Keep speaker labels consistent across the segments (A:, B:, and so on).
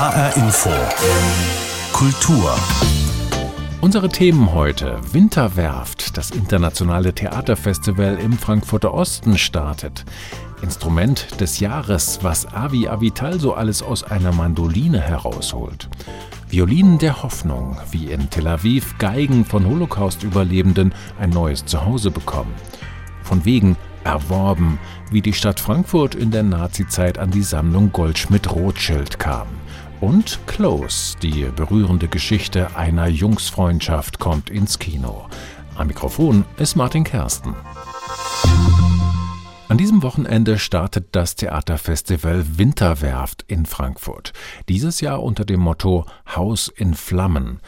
A: HR Info. Kultur.
B: Unsere Themen heute. Winterwerft, das internationale Theaterfestival im Frankfurter Osten startet. Instrument des Jahres, was Avi Avital so alles aus einer Mandoline herausholt. Violinen der Hoffnung, wie in Tel Aviv Geigen von Holocaust-Überlebenden ein neues Zuhause bekommen. Von wegen erworben, wie die Stadt Frankfurt in der Nazizeit an die Sammlung Goldschmidt-Rothschild kam. Und Close, die berührende Geschichte einer Jungsfreundschaft, kommt ins Kino. Am Mikrofon ist Martin Kersten. An diesem Wochenende startet das Theaterfestival Winterwerft in Frankfurt. Dieses Jahr unter dem Motto Haus in Flammen.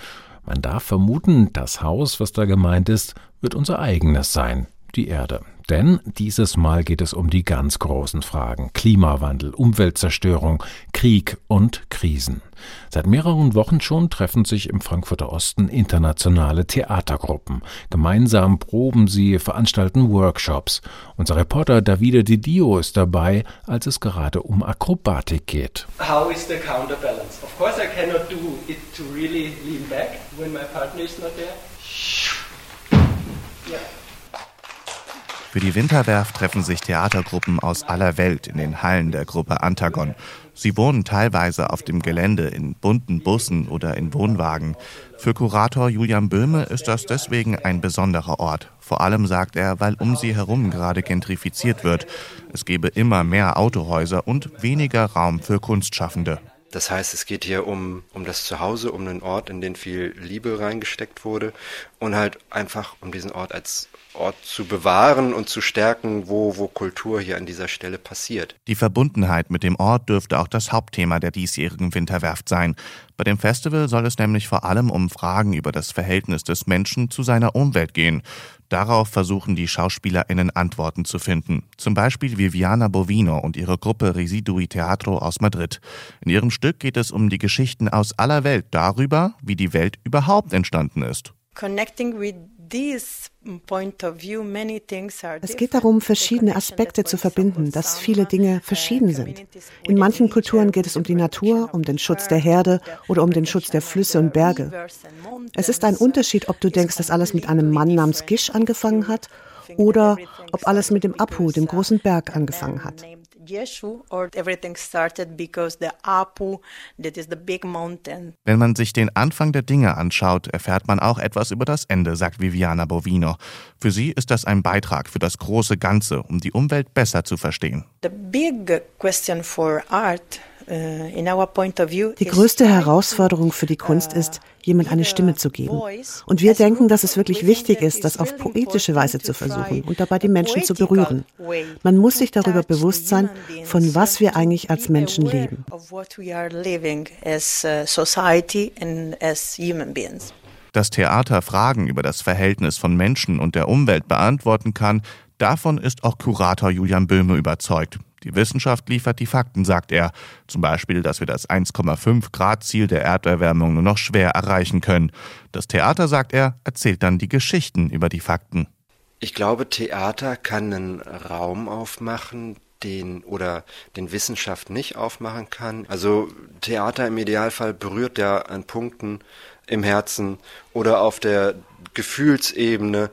B: Man darf vermuten, das Haus, was da gemeint ist, wird unser eigenes sein, die Erde. Denn dieses Mal geht es um die ganz großen Fragen Klimawandel, Umweltzerstörung, Krieg und Krisen. Seit mehreren Wochen schon treffen sich im Frankfurter Osten internationale Theatergruppen. Gemeinsam proben sie, veranstalten Workshops. Unser Reporter Davide Di Dio ist dabei, als es gerade um Akrobatik geht.
C: How is the counterbalance? Of course I cannot do it to really lean back when my partner is not there.
D: Yeah. Für die Winterwerft treffen sich Theatergruppen aus aller Welt in den Hallen der Gruppe Antagon. Sie wohnen teilweise auf dem Gelände in bunten Bussen oder in Wohnwagen. Für Kurator Julian Böhme ist das deswegen ein besonderer Ort. Vor allem sagt er, weil um sie herum gerade gentrifiziert wird. Es gebe immer mehr Autohäuser und weniger Raum für Kunstschaffende.
E: Das heißt, es geht hier um, um das Zuhause, um einen Ort, in den viel Liebe reingesteckt wurde und halt einfach um diesen Ort als Ort zu bewahren und zu stärken, wo, wo Kultur hier an dieser Stelle passiert.
D: Die Verbundenheit mit dem Ort dürfte auch das Hauptthema der diesjährigen Winterwerft sein. Bei dem Festival soll es nämlich vor allem um Fragen über das Verhältnis des Menschen zu seiner Umwelt gehen. Darauf versuchen die SchauspielerInnen Antworten zu finden. Zum Beispiel Viviana Bovino und ihre Gruppe Residui Teatro aus Madrid. In ihrem Stück geht es um die Geschichten aus aller Welt darüber, wie die Welt überhaupt entstanden ist.
F: Es geht darum, verschiedene Aspekte zu verbinden, dass viele Dinge verschieden sind. In manchen Kulturen geht es um die Natur, um den Schutz der Herde oder um den Schutz der Flüsse und Berge. Es ist ein Unterschied, ob du denkst, dass alles mit einem Mann namens Gish angefangen hat oder ob alles mit dem Apu, dem großen Berg, angefangen hat.
D: Wenn man sich den Anfang der Dinge anschaut, erfährt man auch etwas über das Ende, sagt Viviana Bovino. Für sie ist das ein Beitrag für das große Ganze, um die Umwelt besser zu verstehen.
G: The big question for art
F: äh, die größte Herausforderung für die Kunst ist, jemand eine Stimme zu geben. Und wir denken, dass es wirklich wichtig ist, das auf poetische Weise zu versuchen und dabei die Menschen zu berühren. Man muss sich darüber bewusst sein, von was wir eigentlich als Menschen leben.
D: Dass Theater Fragen über das Verhältnis von Menschen und der Umwelt beantworten kann, davon ist auch Kurator Julian Böhme überzeugt. Die Wissenschaft liefert die Fakten, sagt er. Zum Beispiel, dass wir das 1,5 Grad Ziel der Erderwärmung nur noch schwer erreichen können. Das Theater, sagt er, erzählt dann die Geschichten über die Fakten.
E: Ich glaube, Theater kann einen Raum aufmachen, den oder den Wissenschaft nicht aufmachen kann. Also Theater im Idealfall berührt ja an Punkten im Herzen oder auf der Gefühlsebene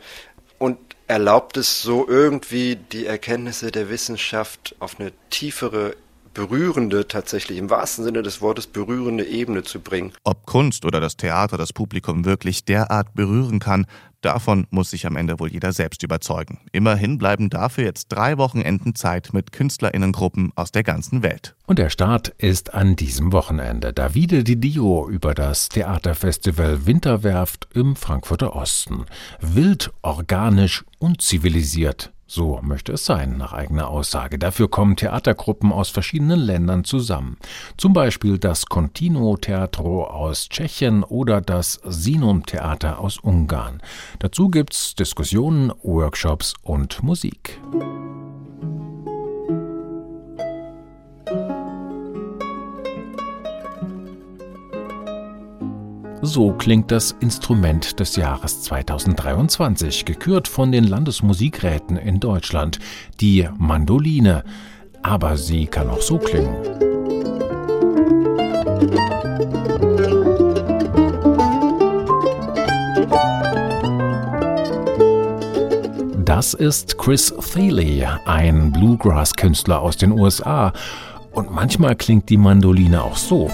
E: erlaubt es so irgendwie die Erkenntnisse der Wissenschaft auf eine tiefere berührende, tatsächlich im wahrsten Sinne des Wortes berührende Ebene zu bringen.
D: Ob Kunst oder das Theater das Publikum wirklich derart berühren kann, davon muss sich am Ende wohl jeder selbst überzeugen. Immerhin bleiben dafür jetzt drei Wochenenden Zeit mit Künstlerinnengruppen aus der ganzen Welt.
B: Und der Start ist an diesem Wochenende. Davide Di Dio über das Theaterfestival Winterwerft im Frankfurter Osten. Wild, organisch, unzivilisiert. So möchte es sein, nach eigener Aussage. Dafür kommen Theatergruppen aus verschiedenen Ländern zusammen. Zum Beispiel das Continuo Teatro aus Tschechien oder das Sinum Theater aus Ungarn. Dazu gibt's Diskussionen, Workshops und Musik. So klingt das Instrument des Jahres 2023, gekürt von den Landesmusikräten in Deutschland, die Mandoline. Aber sie kann auch so klingen. Das ist Chris Thiele, ein Bluegrass-Künstler aus den USA. Und manchmal klingt die Mandoline auch so.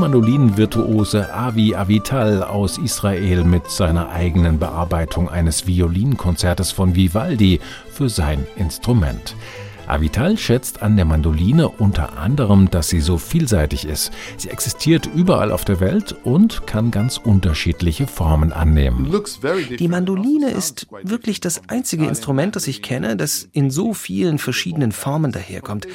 B: Mandolinenvirtuose Avi Avital aus Israel mit seiner eigenen Bearbeitung eines Violinkonzertes von Vivaldi für sein Instrument. Avital schätzt an der Mandoline unter anderem, dass sie so vielseitig ist. Sie existiert überall auf der Welt und kann ganz unterschiedliche Formen annehmen.
H: Die Mandoline ist wirklich das einzige Instrument, das ich kenne, das in so vielen verschiedenen Formen daherkommt.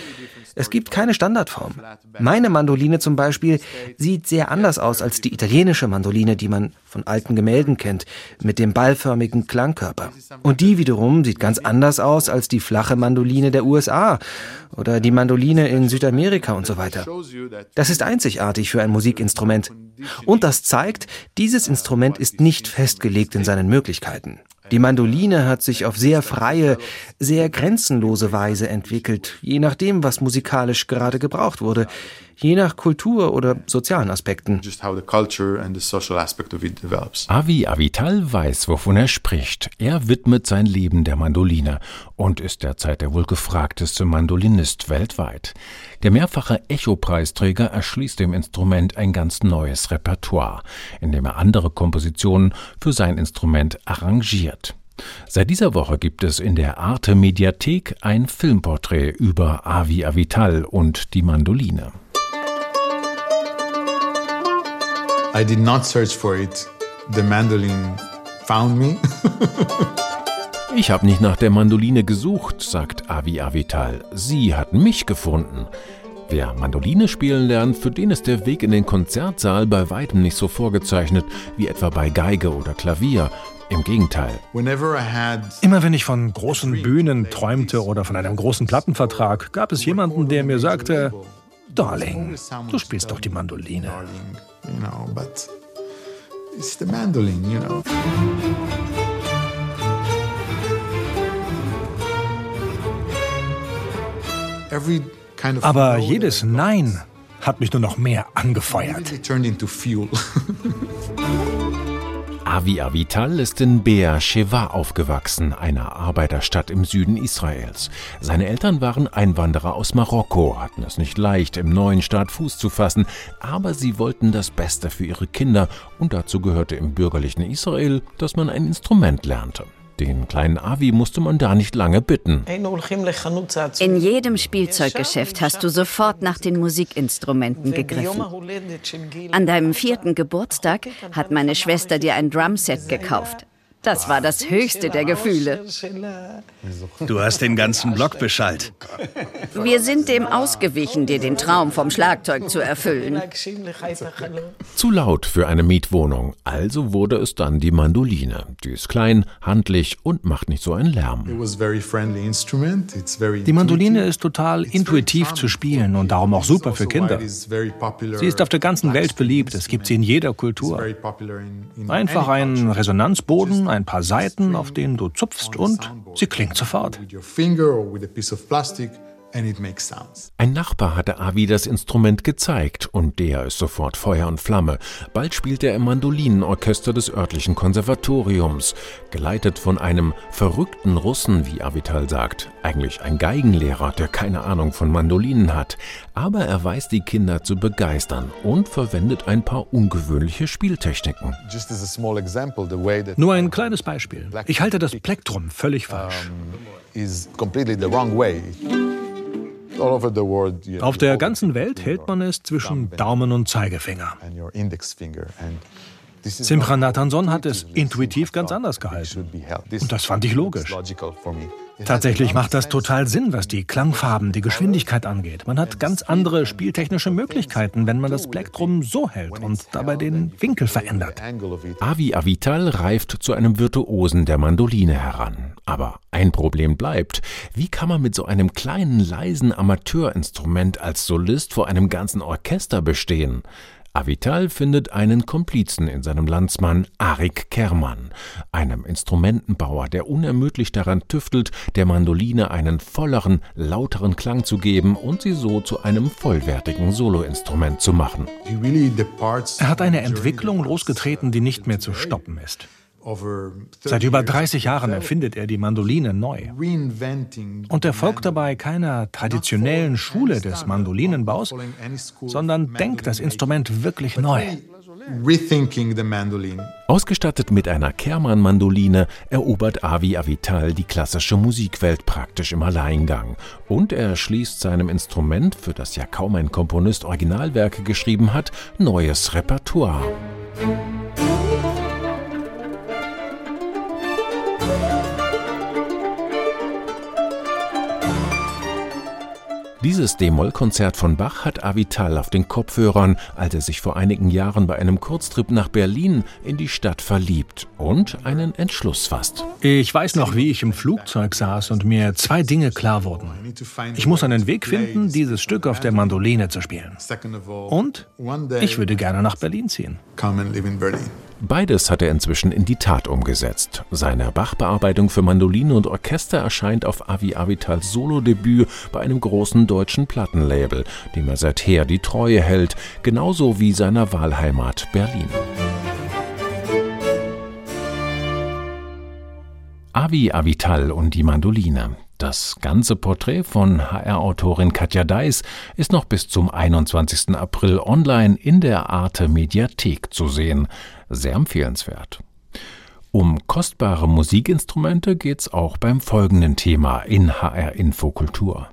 H: Es gibt keine Standardform. Meine Mandoline zum Beispiel sieht sehr anders aus als die italienische Mandoline, die man von alten Gemälden kennt, mit dem ballförmigen Klangkörper. Und die wiederum sieht ganz anders aus als die flache Mandoline der USA oder die Mandoline in Südamerika und so weiter. Das ist einzigartig für ein Musikinstrument. Und das zeigt, dieses Instrument ist nicht festgelegt in seinen Möglichkeiten. Die Mandoline hat sich auf sehr freie, sehr grenzenlose Weise entwickelt, je nachdem, was musikalisch gerade gebraucht wurde, je nach Kultur oder sozialen Aspekten.
B: Avi Avital weiß, wovon er spricht. Er widmet sein Leben der Mandoline und ist derzeit der wohl gefragteste Mandolinist weltweit. Der mehrfache Echo-Preisträger erschließt dem Instrument ein ganz neues Repertoire, indem er andere Kompositionen für sein Instrument arrangiert. Seit dieser Woche gibt es in der Arte Mediathek ein Filmporträt über Avi Avital und die Mandoline.
I: I did not search for it. The mandolin found me.
B: ich habe nicht nach der Mandoline gesucht, sagt Avi Avital. Sie hat mich gefunden. Wer Mandoline spielen lernt, für den ist der Weg in den Konzertsaal bei weitem nicht so vorgezeichnet wie etwa bei Geige oder Klavier. Im Gegenteil.
J: Immer wenn ich von großen Bühnen träumte oder von einem großen Plattenvertrag, gab es jemanden, der mir sagte, Darling, du spielst doch die Mandoline. Aber jedes Nein hat mich nur noch mehr angefeuert.
B: Avi Avital ist in Beer Sheva aufgewachsen, einer Arbeiterstadt im Süden Israels. Seine Eltern waren Einwanderer aus Marokko, hatten es nicht leicht, im neuen Staat Fuß zu fassen, aber sie wollten das Beste für ihre Kinder und dazu gehörte im bürgerlichen Israel, dass man ein Instrument lernte. Den kleinen Avi musste man da nicht lange bitten.
K: In jedem Spielzeuggeschäft hast du sofort nach den Musikinstrumenten gegriffen. An deinem vierten Geburtstag hat meine Schwester dir ein Drumset gekauft. Das war das höchste der Gefühle.
J: Du hast den ganzen Block beschallt.
K: Wir sind dem ausgewichen, dir den Traum vom Schlagzeug zu erfüllen.
B: Zu laut für eine Mietwohnung, also wurde es dann die Mandoline. Die ist klein, handlich und macht nicht so einen Lärm.
J: Die Mandoline ist total intuitiv zu spielen und darum auch super für Kinder. Sie ist auf der ganzen Welt beliebt, es gibt sie in jeder Kultur. Einfach ein Resonanzboden, ein paar Saiten, auf denen du zupfst und sie klingt sofort.
B: Ein Nachbar hatte Avi das Instrument gezeigt und der ist sofort Feuer und Flamme. Bald spielt er im Mandolinenorchester des örtlichen Konservatoriums, geleitet von einem verrückten Russen, wie Avital sagt. Eigentlich ein Geigenlehrer, der keine Ahnung von Mandolinen hat. Aber er weiß die Kinder zu begeistern und verwendet ein paar ungewöhnliche Spieltechniken.
J: Nur ein kleines Beispiel. Ich halte das Plektrum völlig falsch. Auf der ganzen Welt hält man es zwischen Daumen und Zeigefinger. Simcha Nathanson hat es intuitiv ganz anders gehalten. Und das fand ich logisch. Tatsächlich macht das total Sinn, was die Klangfarben, die Geschwindigkeit angeht. Man hat ganz andere spieltechnische Möglichkeiten, wenn man das Plektrum so hält und dabei den Winkel verändert.
B: Avi Avital reift zu einem Virtuosen der Mandoline heran. Aber ein Problem bleibt. Wie kann man mit so einem kleinen, leisen Amateurinstrument als Solist vor einem ganzen Orchester bestehen? Avital findet einen Komplizen in seinem Landsmann Arik Kerman, einem Instrumentenbauer, der unermüdlich daran tüftelt, der Mandoline einen volleren, lauteren Klang zu geben und sie so zu einem vollwertigen Soloinstrument zu machen.
J: Er hat eine Entwicklung losgetreten, die nicht mehr zu stoppen ist. Seit über 30 Jahren erfindet er die Mandoline neu. Und er folgt dabei keiner traditionellen Schule des Mandolinenbaus, sondern denkt das Instrument wirklich neu.
B: Ausgestattet mit einer Kermann-Mandoline erobert Avi Avital die klassische Musikwelt praktisch im Alleingang. Und er schließt seinem Instrument, für das ja kaum ein Komponist Originalwerke geschrieben hat, neues Repertoire. Dieses D-Moll-Konzert von Bach hat Avital auf den Kopfhörern, als er sich vor einigen Jahren bei einem Kurztrip nach Berlin in die Stadt verliebt und einen Entschluss fasst.
J: Ich weiß noch, wie ich im Flugzeug saß und mir zwei Dinge klar wurden. Ich muss einen Weg finden, dieses Stück auf der Mandoline zu spielen. Und ich würde gerne nach Berlin ziehen.
B: Beides hat er inzwischen in die Tat umgesetzt. Seine Bach-Bearbeitung für Mandoline und Orchester erscheint auf Avi Avitals Solodebüt bei einem großen deutschen Plattenlabel, dem er seither die Treue hält, genauso wie seiner Wahlheimat Berlin. Avi Avital und die Mandoline. Das ganze Porträt von HR-Autorin Katja Deis ist noch bis zum 21. April online in der Arte Mediathek zu sehen. Sehr empfehlenswert. Um kostbare Musikinstrumente geht's auch beim folgenden Thema in HR Infokultur.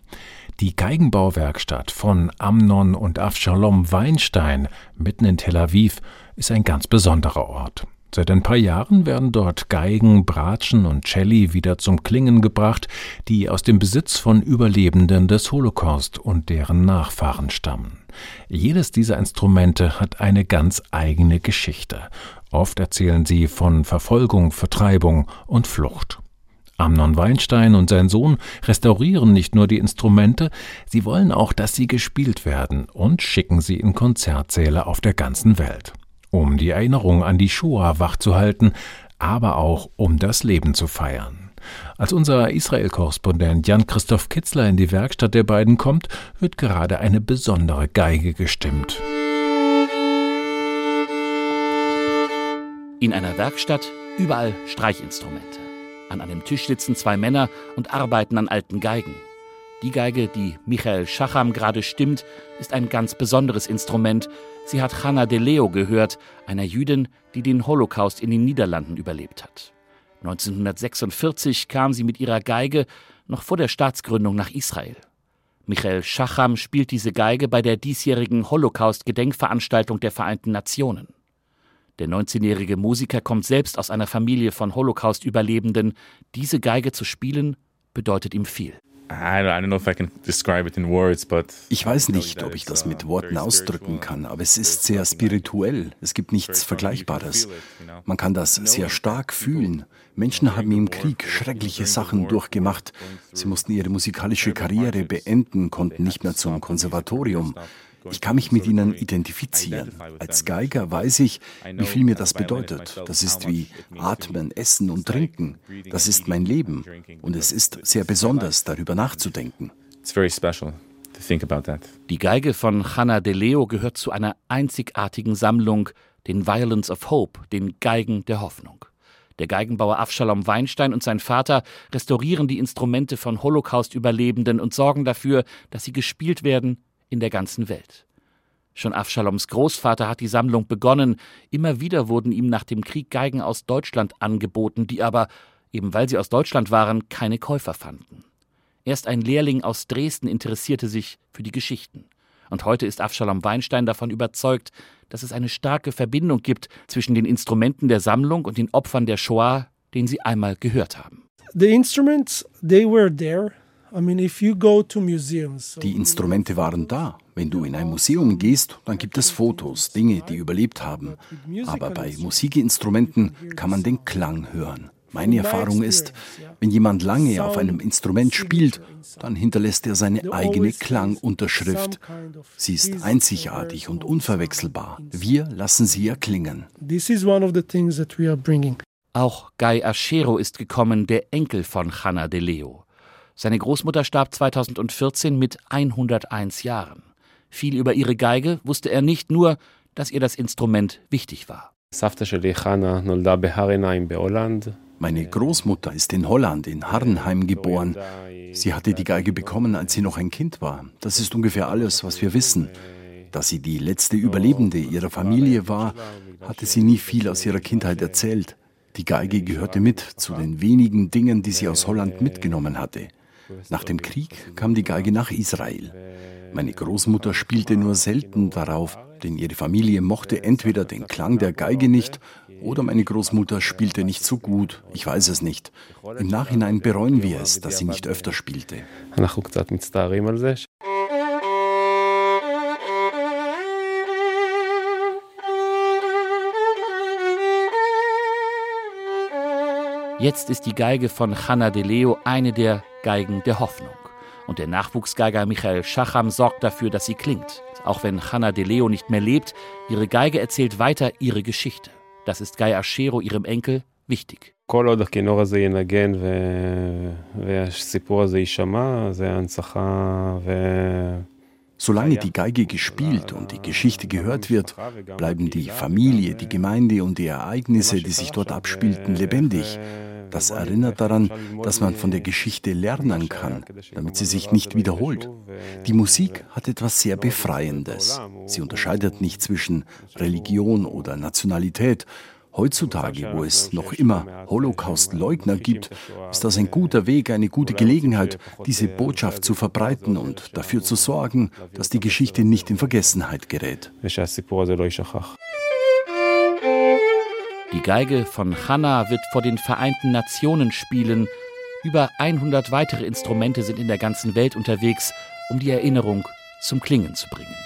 B: Die Geigenbauwerkstatt von Amnon und Avshalom Weinstein mitten in Tel Aviv ist ein ganz besonderer Ort. Seit ein paar Jahren werden dort Geigen, Bratschen und Celli wieder zum Klingen gebracht, die aus dem Besitz von Überlebenden des Holocaust und deren Nachfahren stammen. Jedes dieser Instrumente hat eine ganz eigene Geschichte. Oft erzählen sie von Verfolgung, Vertreibung und Flucht. Amnon Weinstein und sein Sohn restaurieren nicht nur die Instrumente, sie wollen auch, dass sie gespielt werden und schicken sie in Konzertsäle auf der ganzen Welt um die Erinnerung an die Shoah wachzuhalten, aber auch um das Leben zu feiern. Als unser Israel-Korrespondent Jan-Christoph Kitzler in die Werkstatt der beiden kommt, wird gerade eine besondere Geige gestimmt.
L: In einer Werkstatt überall Streichinstrumente. An einem Tisch sitzen zwei Männer und arbeiten an alten Geigen. Die Geige, die Michael Schacham gerade stimmt, ist ein ganz besonderes Instrument. Sie hat Hanna de Leo gehört, einer Jüdin, die den Holocaust in den Niederlanden überlebt hat. 1946 kam sie mit ihrer Geige noch vor der Staatsgründung nach Israel. Michael Schacham spielt diese Geige bei der diesjährigen Holocaust-Gedenkveranstaltung der Vereinten Nationen. Der 19-jährige Musiker kommt selbst aus einer Familie von Holocaust-Überlebenden. Diese Geige zu spielen bedeutet ihm viel.
M: Ich weiß nicht, ob ich das mit Worten ausdrücken kann, aber es ist sehr spirituell. Es gibt nichts Vergleichbares. Man kann das sehr stark fühlen. Menschen haben im Krieg schreckliche Sachen durchgemacht. Sie mussten ihre musikalische Karriere beenden, konnten nicht mehr zum Konservatorium. Ich kann mich mit ihnen identifizieren. Als Geiger weiß ich, wie viel mir das bedeutet. Das ist wie Atmen, Essen und Trinken. Das ist mein Leben. Und es ist sehr besonders, darüber nachzudenken.
L: Die Geige von Hanna de Leo gehört zu einer einzigartigen Sammlung, den Violence of Hope, den Geigen der Hoffnung. Der Geigenbauer Avshalom Weinstein und sein Vater restaurieren die Instrumente von Holocaust-Überlebenden und sorgen dafür, dass sie gespielt werden in der ganzen Welt. Schon Avshaloms Großvater hat die Sammlung begonnen. Immer wieder wurden ihm nach dem Krieg Geigen aus Deutschland angeboten, die aber, eben weil sie aus Deutschland waren, keine Käufer fanden. Erst ein Lehrling aus Dresden interessierte sich für die Geschichten. Und heute ist Avshalom Weinstein davon überzeugt, dass es eine starke Verbindung gibt zwischen den Instrumenten der Sammlung und den Opfern der Shoah, den sie einmal gehört haben.
N: The instruments, they were there
M: die Instrumente waren da. Wenn du in ein Museum gehst, dann gibt es Fotos, Dinge, die überlebt haben. Aber bei Musikinstrumenten kann man den Klang hören. Meine Erfahrung ist, wenn jemand lange auf einem Instrument spielt, dann hinterlässt er seine eigene Klangunterschrift. Sie ist einzigartig und unverwechselbar. Wir lassen sie erklingen.
L: Auch Guy Aschero ist gekommen, der Enkel von Hanna de Leo. Seine Großmutter starb 2014 mit 101 Jahren. Viel über ihre Geige wusste er nicht nur, dass ihr das Instrument wichtig war.
M: Meine Großmutter ist in Holland, in Harrenheim geboren. Sie hatte die Geige bekommen, als sie noch ein Kind war. Das ist ungefähr alles, was wir wissen. Da sie die letzte Überlebende ihrer Familie war, hatte sie nie viel aus ihrer Kindheit erzählt. Die Geige gehörte mit zu den wenigen Dingen, die sie aus Holland mitgenommen hatte. Nach dem Krieg kam die Geige nach Israel. Meine Großmutter spielte nur selten darauf, denn ihre Familie mochte entweder den Klang der Geige nicht oder meine Großmutter spielte nicht so gut. Ich weiß es nicht. Im Nachhinein bereuen wir es, dass sie nicht öfter spielte.
L: Jetzt ist die Geige von Hanna de Leo eine der Geigen der Hoffnung. Und der Nachwuchsgeiger Michael Schacham sorgt dafür, dass sie klingt. Auch wenn Hanna de Leo nicht mehr lebt, ihre Geige erzählt weiter ihre Geschichte. Das ist Guy Aschero, ihrem Enkel, wichtig.
M: Solange die Geige gespielt und die Geschichte gehört wird, bleiben die Familie, die Gemeinde und die Ereignisse, die sich dort abspielten, lebendig. Das erinnert daran, dass man von der Geschichte lernen kann, damit sie sich nicht wiederholt. Die Musik hat etwas sehr Befreiendes. Sie unterscheidet nicht zwischen Religion oder Nationalität. Heutzutage, wo es noch immer Holocaust-Leugner gibt, ist das ein guter Weg, eine gute Gelegenheit, diese Botschaft zu verbreiten und dafür zu sorgen, dass die Geschichte nicht in Vergessenheit gerät.
L: Die Geige von Hanna wird vor den Vereinten Nationen spielen. Über 100 weitere Instrumente sind in der ganzen Welt unterwegs, um die Erinnerung zum Klingen zu bringen.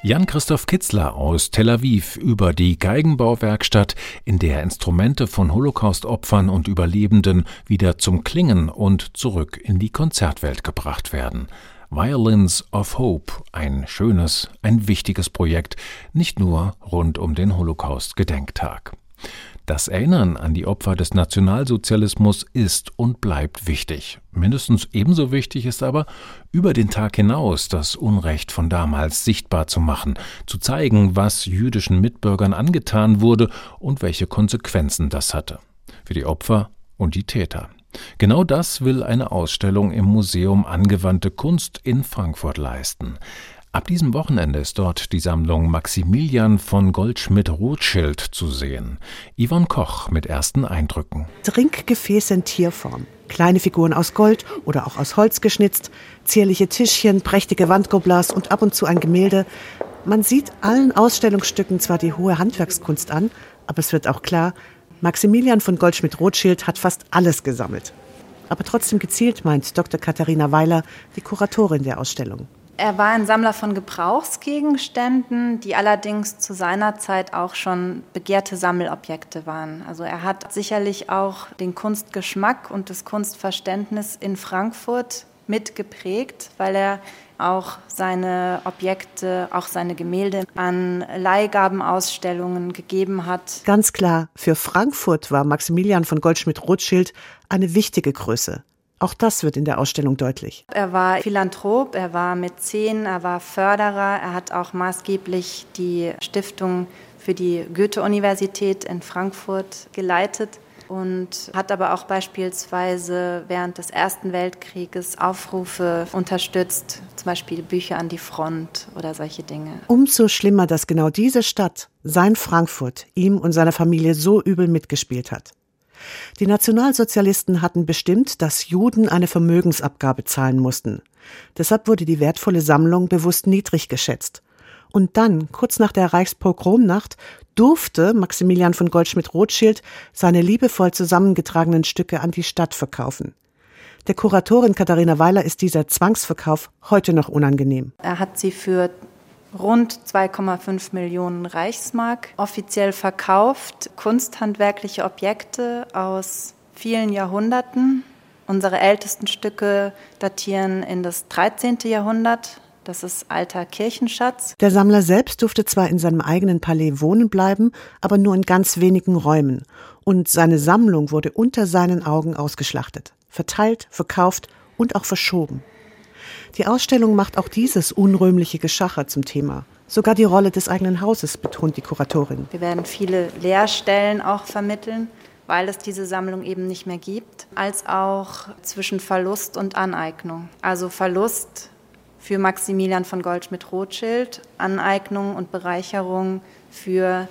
B: Jan-Christoph Kitzler aus Tel Aviv über die Geigenbauwerkstatt, in der Instrumente von Holocaust-Opfern und Überlebenden wieder zum Klingen und zurück in die Konzertwelt gebracht werden. Violins of Hope, ein schönes, ein wichtiges Projekt, nicht nur rund um den Holocaust-Gedenktag. Das Erinnern an die Opfer des Nationalsozialismus ist und bleibt wichtig. Mindestens ebenso wichtig ist aber, über den Tag hinaus das Unrecht von damals sichtbar zu machen, zu zeigen, was jüdischen Mitbürgern angetan wurde und welche Konsequenzen das hatte. Für die Opfer und die Täter. Genau das will eine Ausstellung im Museum Angewandte Kunst in Frankfurt leisten. Ab diesem Wochenende ist dort die Sammlung Maximilian von Goldschmidt-Rothschild zu sehen. Yvonne Koch mit ersten Eindrücken.
F: Trinkgefäße in Tierform, kleine Figuren aus Gold oder auch aus Holz geschnitzt, zierliche Tischchen, prächtige Wandgoblas und ab und zu ein Gemälde. Man sieht allen Ausstellungsstücken zwar die hohe Handwerkskunst an, aber es wird auch klar, Maximilian von Goldschmidt-Rothschild hat fast alles gesammelt. Aber trotzdem gezielt, meint Dr. Katharina Weiler, die Kuratorin der Ausstellung.
O: Er war ein Sammler von Gebrauchsgegenständen, die allerdings zu seiner Zeit auch schon begehrte Sammelobjekte waren. Also er hat sicherlich auch den Kunstgeschmack und das Kunstverständnis in Frankfurt mitgeprägt, weil er auch seine Objekte, auch seine Gemälde an Leihgabenausstellungen gegeben hat.
F: Ganz klar, für Frankfurt war Maximilian von Goldschmidt-Rothschild eine wichtige Größe. Auch das wird in der Ausstellung deutlich.
O: Er war Philanthrop, er war Mäzen, er war Förderer, er hat auch maßgeblich die Stiftung für die Goethe-Universität in Frankfurt geleitet und hat aber auch beispielsweise während des Ersten Weltkrieges Aufrufe unterstützt, zum Beispiel Bücher an die Front oder solche Dinge.
F: Umso schlimmer, dass genau diese Stadt, sein Frankfurt, ihm und seiner Familie so übel mitgespielt hat. Die Nationalsozialisten hatten bestimmt, dass Juden eine Vermögensabgabe zahlen mussten. Deshalb wurde die wertvolle Sammlung bewusst niedrig geschätzt. Und dann, kurz nach der Reichspogromnacht, durfte Maximilian von Goldschmidt-Rothschild seine liebevoll zusammengetragenen Stücke an die Stadt verkaufen. Der Kuratorin Katharina Weiler ist dieser Zwangsverkauf heute noch unangenehm.
O: Er hat sie für rund 2,5 Millionen Reichsmark, offiziell verkauft kunsthandwerkliche Objekte aus vielen Jahrhunderten. Unsere ältesten Stücke datieren in das 13. Jahrhundert. Das ist alter Kirchenschatz.
F: Der Sammler selbst durfte zwar in seinem eigenen Palais wohnen bleiben, aber nur in ganz wenigen Räumen. Und seine Sammlung wurde unter seinen Augen ausgeschlachtet, verteilt, verkauft und auch verschoben. Die Ausstellung macht auch dieses unrühmliche Geschacher zum Thema. Sogar die Rolle des eigenen Hauses betont die Kuratorin.
O: Wir werden viele Leerstellen auch vermitteln, weil es diese Sammlung eben nicht mehr gibt, als auch zwischen Verlust und Aneignung. Also Verlust für Maximilian von Goldschmidt-Rothschild, Aneignung und Bereicherung für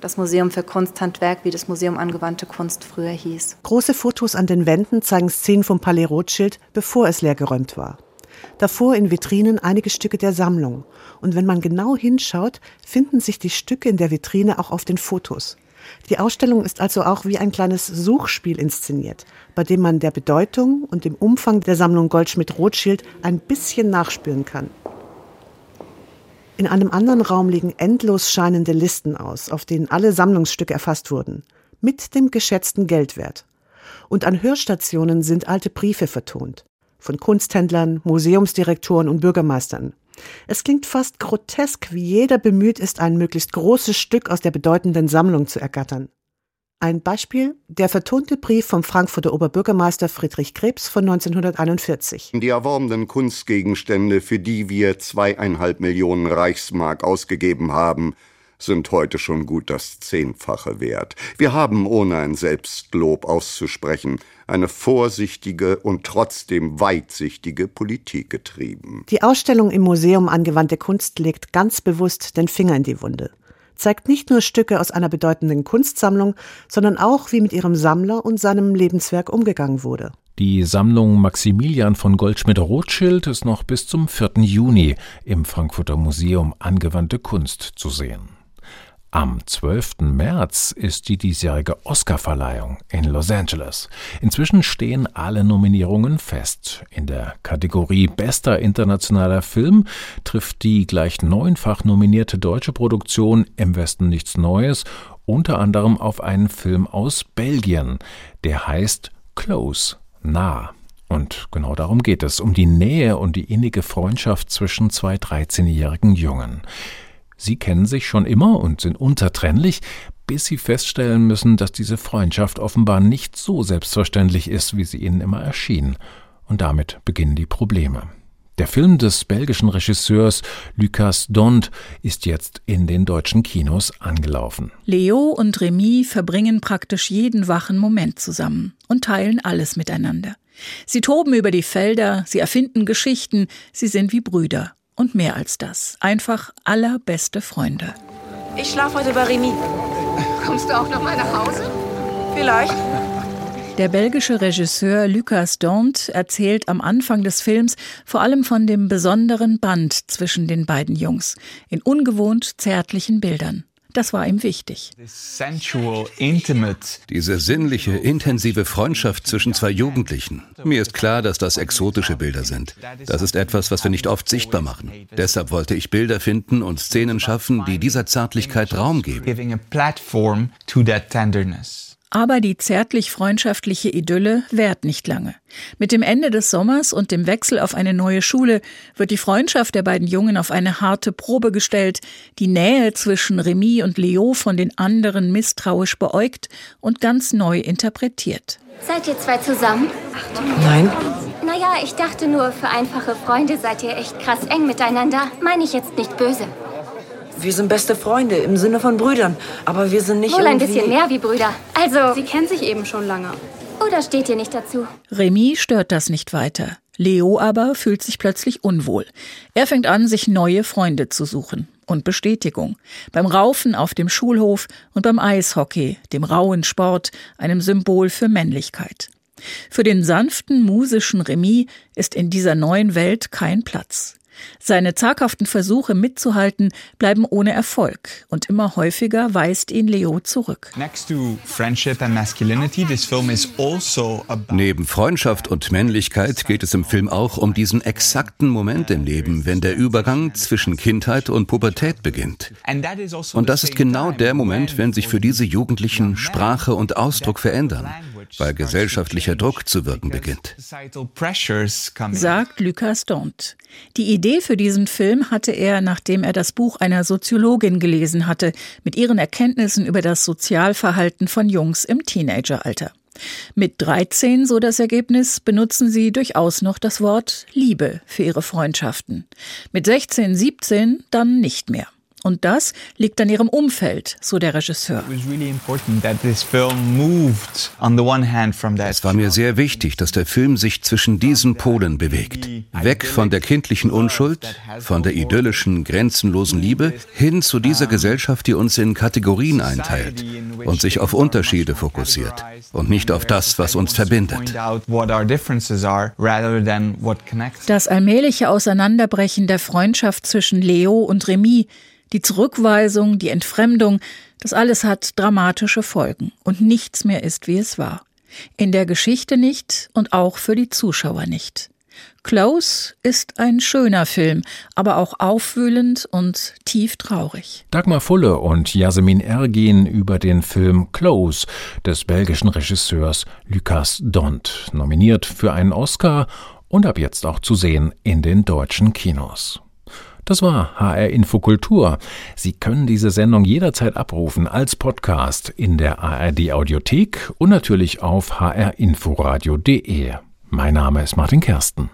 O: das Museum für Kunsthandwerk, wie das Museum Angewandte Kunst früher hieß.
F: Große Fotos an den Wänden zeigen Szenen vom Palais Rothschild, bevor es leergeräumt war. Davor in Vitrinen einige Stücke der Sammlung. Und wenn man genau hinschaut, finden sich die Stücke in der Vitrine auch auf den Fotos. Die Ausstellung ist also auch wie ein kleines Suchspiel inszeniert, bei dem man der Bedeutung und dem Umfang der Sammlung Goldschmidt-Rothschild ein bisschen nachspüren kann. In einem anderen Raum liegen endlos scheinende Listen aus, auf denen alle Sammlungsstücke erfasst wurden, mit dem geschätzten Geldwert. Und an Hörstationen sind alte Briefe vertont, von Kunsthändlern, Museumsdirektoren und Bürgermeistern. Es klingt fast grotesk, wie jeder bemüht ist, ein möglichst großes Stück aus der bedeutenden Sammlung zu ergattern. Ein Beispiel, der vertonte Brief vom Frankfurter Oberbürgermeister Friedrich Krebs von 1941.
P: Die erworbenen Kunstgegenstände, für die wir zweieinhalb Millionen Reichsmark ausgegeben haben, sind heute schon gut das Zehnfache wert. Wir haben, ohne ein Selbstlob auszusprechen, eine vorsichtige und trotzdem weitsichtige Politik getrieben.
F: Die Ausstellung im Museum Angewandte Kunst legt ganz bewusst den Finger in die Wunde zeigt nicht nur Stücke aus einer bedeutenden Kunstsammlung, sondern auch, wie mit ihrem Sammler und seinem Lebenswerk umgegangen wurde.
B: Die Sammlung Maximilian von Goldschmidt-Rothschild ist noch bis zum 4. Juni im Frankfurter Museum Angewandte Kunst zu sehen. Am 12. März ist die diesjährige Oscarverleihung in Los Angeles. Inzwischen stehen alle Nominierungen fest. In der Kategorie Bester internationaler Film trifft die gleich neunfach nominierte deutsche Produktion Im Westen nichts Neues unter anderem auf einen Film aus Belgien, der heißt Close, nah. Und genau darum geht es, um die Nähe und die innige Freundschaft zwischen zwei 13-jährigen Jungen. Sie kennen sich schon immer und sind unzertrennlich, bis sie feststellen müssen, dass diese Freundschaft offenbar nicht so selbstverständlich ist, wie sie ihnen immer erschien. Und damit beginnen die Probleme. Der Film des belgischen Regisseurs Lucas Dont ist jetzt in den deutschen Kinos angelaufen.
Q: Leo und Remy verbringen praktisch jeden wachen Moment zusammen und teilen alles miteinander. Sie toben über die Felder, sie erfinden Geschichten, sie sind wie Brüder. Und mehr als das. Einfach allerbeste Freunde.
R: Ich schlafe heute bei Remy.
S: Kommst du auch noch mal nach Hause?
R: Vielleicht.
Q: Der belgische Regisseur Lucas Dont erzählt am Anfang des Films vor allem von dem besonderen Band zwischen den beiden Jungs in ungewohnt zärtlichen Bildern. Das war ihm wichtig.
T: Diese sinnliche, intensive Freundschaft zwischen zwei Jugendlichen. Mir ist klar, dass das exotische Bilder sind. Das ist etwas, was wir nicht oft sichtbar machen. Deshalb wollte ich Bilder finden und Szenen schaffen, die dieser Zärtlichkeit Raum geben.
Q: Aber die zärtlich-freundschaftliche Idylle währt nicht lange. Mit dem Ende des Sommers und dem Wechsel auf eine neue Schule wird die Freundschaft der beiden Jungen auf eine harte Probe gestellt, die Nähe zwischen Remy und Leo von den anderen misstrauisch beäugt und ganz neu interpretiert.
S: Seid ihr zwei zusammen?
R: Nein.
S: Naja, ich dachte nur, für einfache Freunde seid ihr echt krass eng miteinander. Meine ich jetzt nicht böse.
R: Wir sind beste Freunde im Sinne von Brüdern, aber wir sind nicht
S: Wohl ein bisschen mehr wie Brüder. Also.
U: Sie kennen sich eben schon lange.
S: Oder steht ihr nicht dazu?
Q: Remy stört das nicht weiter. Leo aber fühlt sich plötzlich unwohl. Er fängt an, sich neue Freunde zu suchen und Bestätigung. Beim Raufen auf dem Schulhof und beim Eishockey, dem rauen Sport, einem Symbol für Männlichkeit. Für den sanften, musischen Remy ist in dieser neuen Welt kein Platz. Seine zaghaften Versuche mitzuhalten bleiben ohne Erfolg und immer häufiger weist ihn Leo zurück.
T: Also Neben Freundschaft und Männlichkeit geht es im Film auch um diesen exakten Moment im Leben, wenn der Übergang zwischen Kindheit und Pubertät beginnt. Also und das ist genau der Moment, wenn sich für diese Jugendlichen Sprache und Ausdruck verändern weil gesellschaftlicher Druck zu wirken beginnt.
Q: Sagt Lucas Dont. Die Idee für diesen Film hatte er, nachdem er das Buch einer Soziologin gelesen hatte, mit ihren Erkenntnissen über das Sozialverhalten von Jungs im Teenageralter. Mit 13, so das Ergebnis, benutzen sie durchaus noch das Wort Liebe für ihre Freundschaften. Mit 16, 17 dann nicht mehr. Und das liegt an ihrem Umfeld, so der Regisseur.
T: Es war mir sehr wichtig, dass der Film sich zwischen diesen Polen bewegt. Weg von der kindlichen Unschuld, von der idyllischen, grenzenlosen Liebe, hin zu dieser Gesellschaft, die uns in Kategorien einteilt und sich auf Unterschiede fokussiert und nicht auf das, was uns verbindet.
Q: Das allmähliche Auseinanderbrechen der Freundschaft zwischen Leo und Remy die Zurückweisung, die Entfremdung, das alles hat dramatische Folgen und nichts mehr ist, wie es war. In der Geschichte nicht und auch für die Zuschauer nicht. Close ist ein schöner Film, aber auch aufwühlend und tief traurig.
B: Dagmar Fulle und Yasemin Ergin über den Film Close des belgischen Regisseurs Lucas Dont, nominiert für einen Oscar und ab jetzt auch zu sehen in den deutschen Kinos. Das war HR Infokultur. Sie können diese Sendung jederzeit abrufen als Podcast in der ARD Audiothek und natürlich auf hrinforadio.de. Mein Name ist Martin Kersten.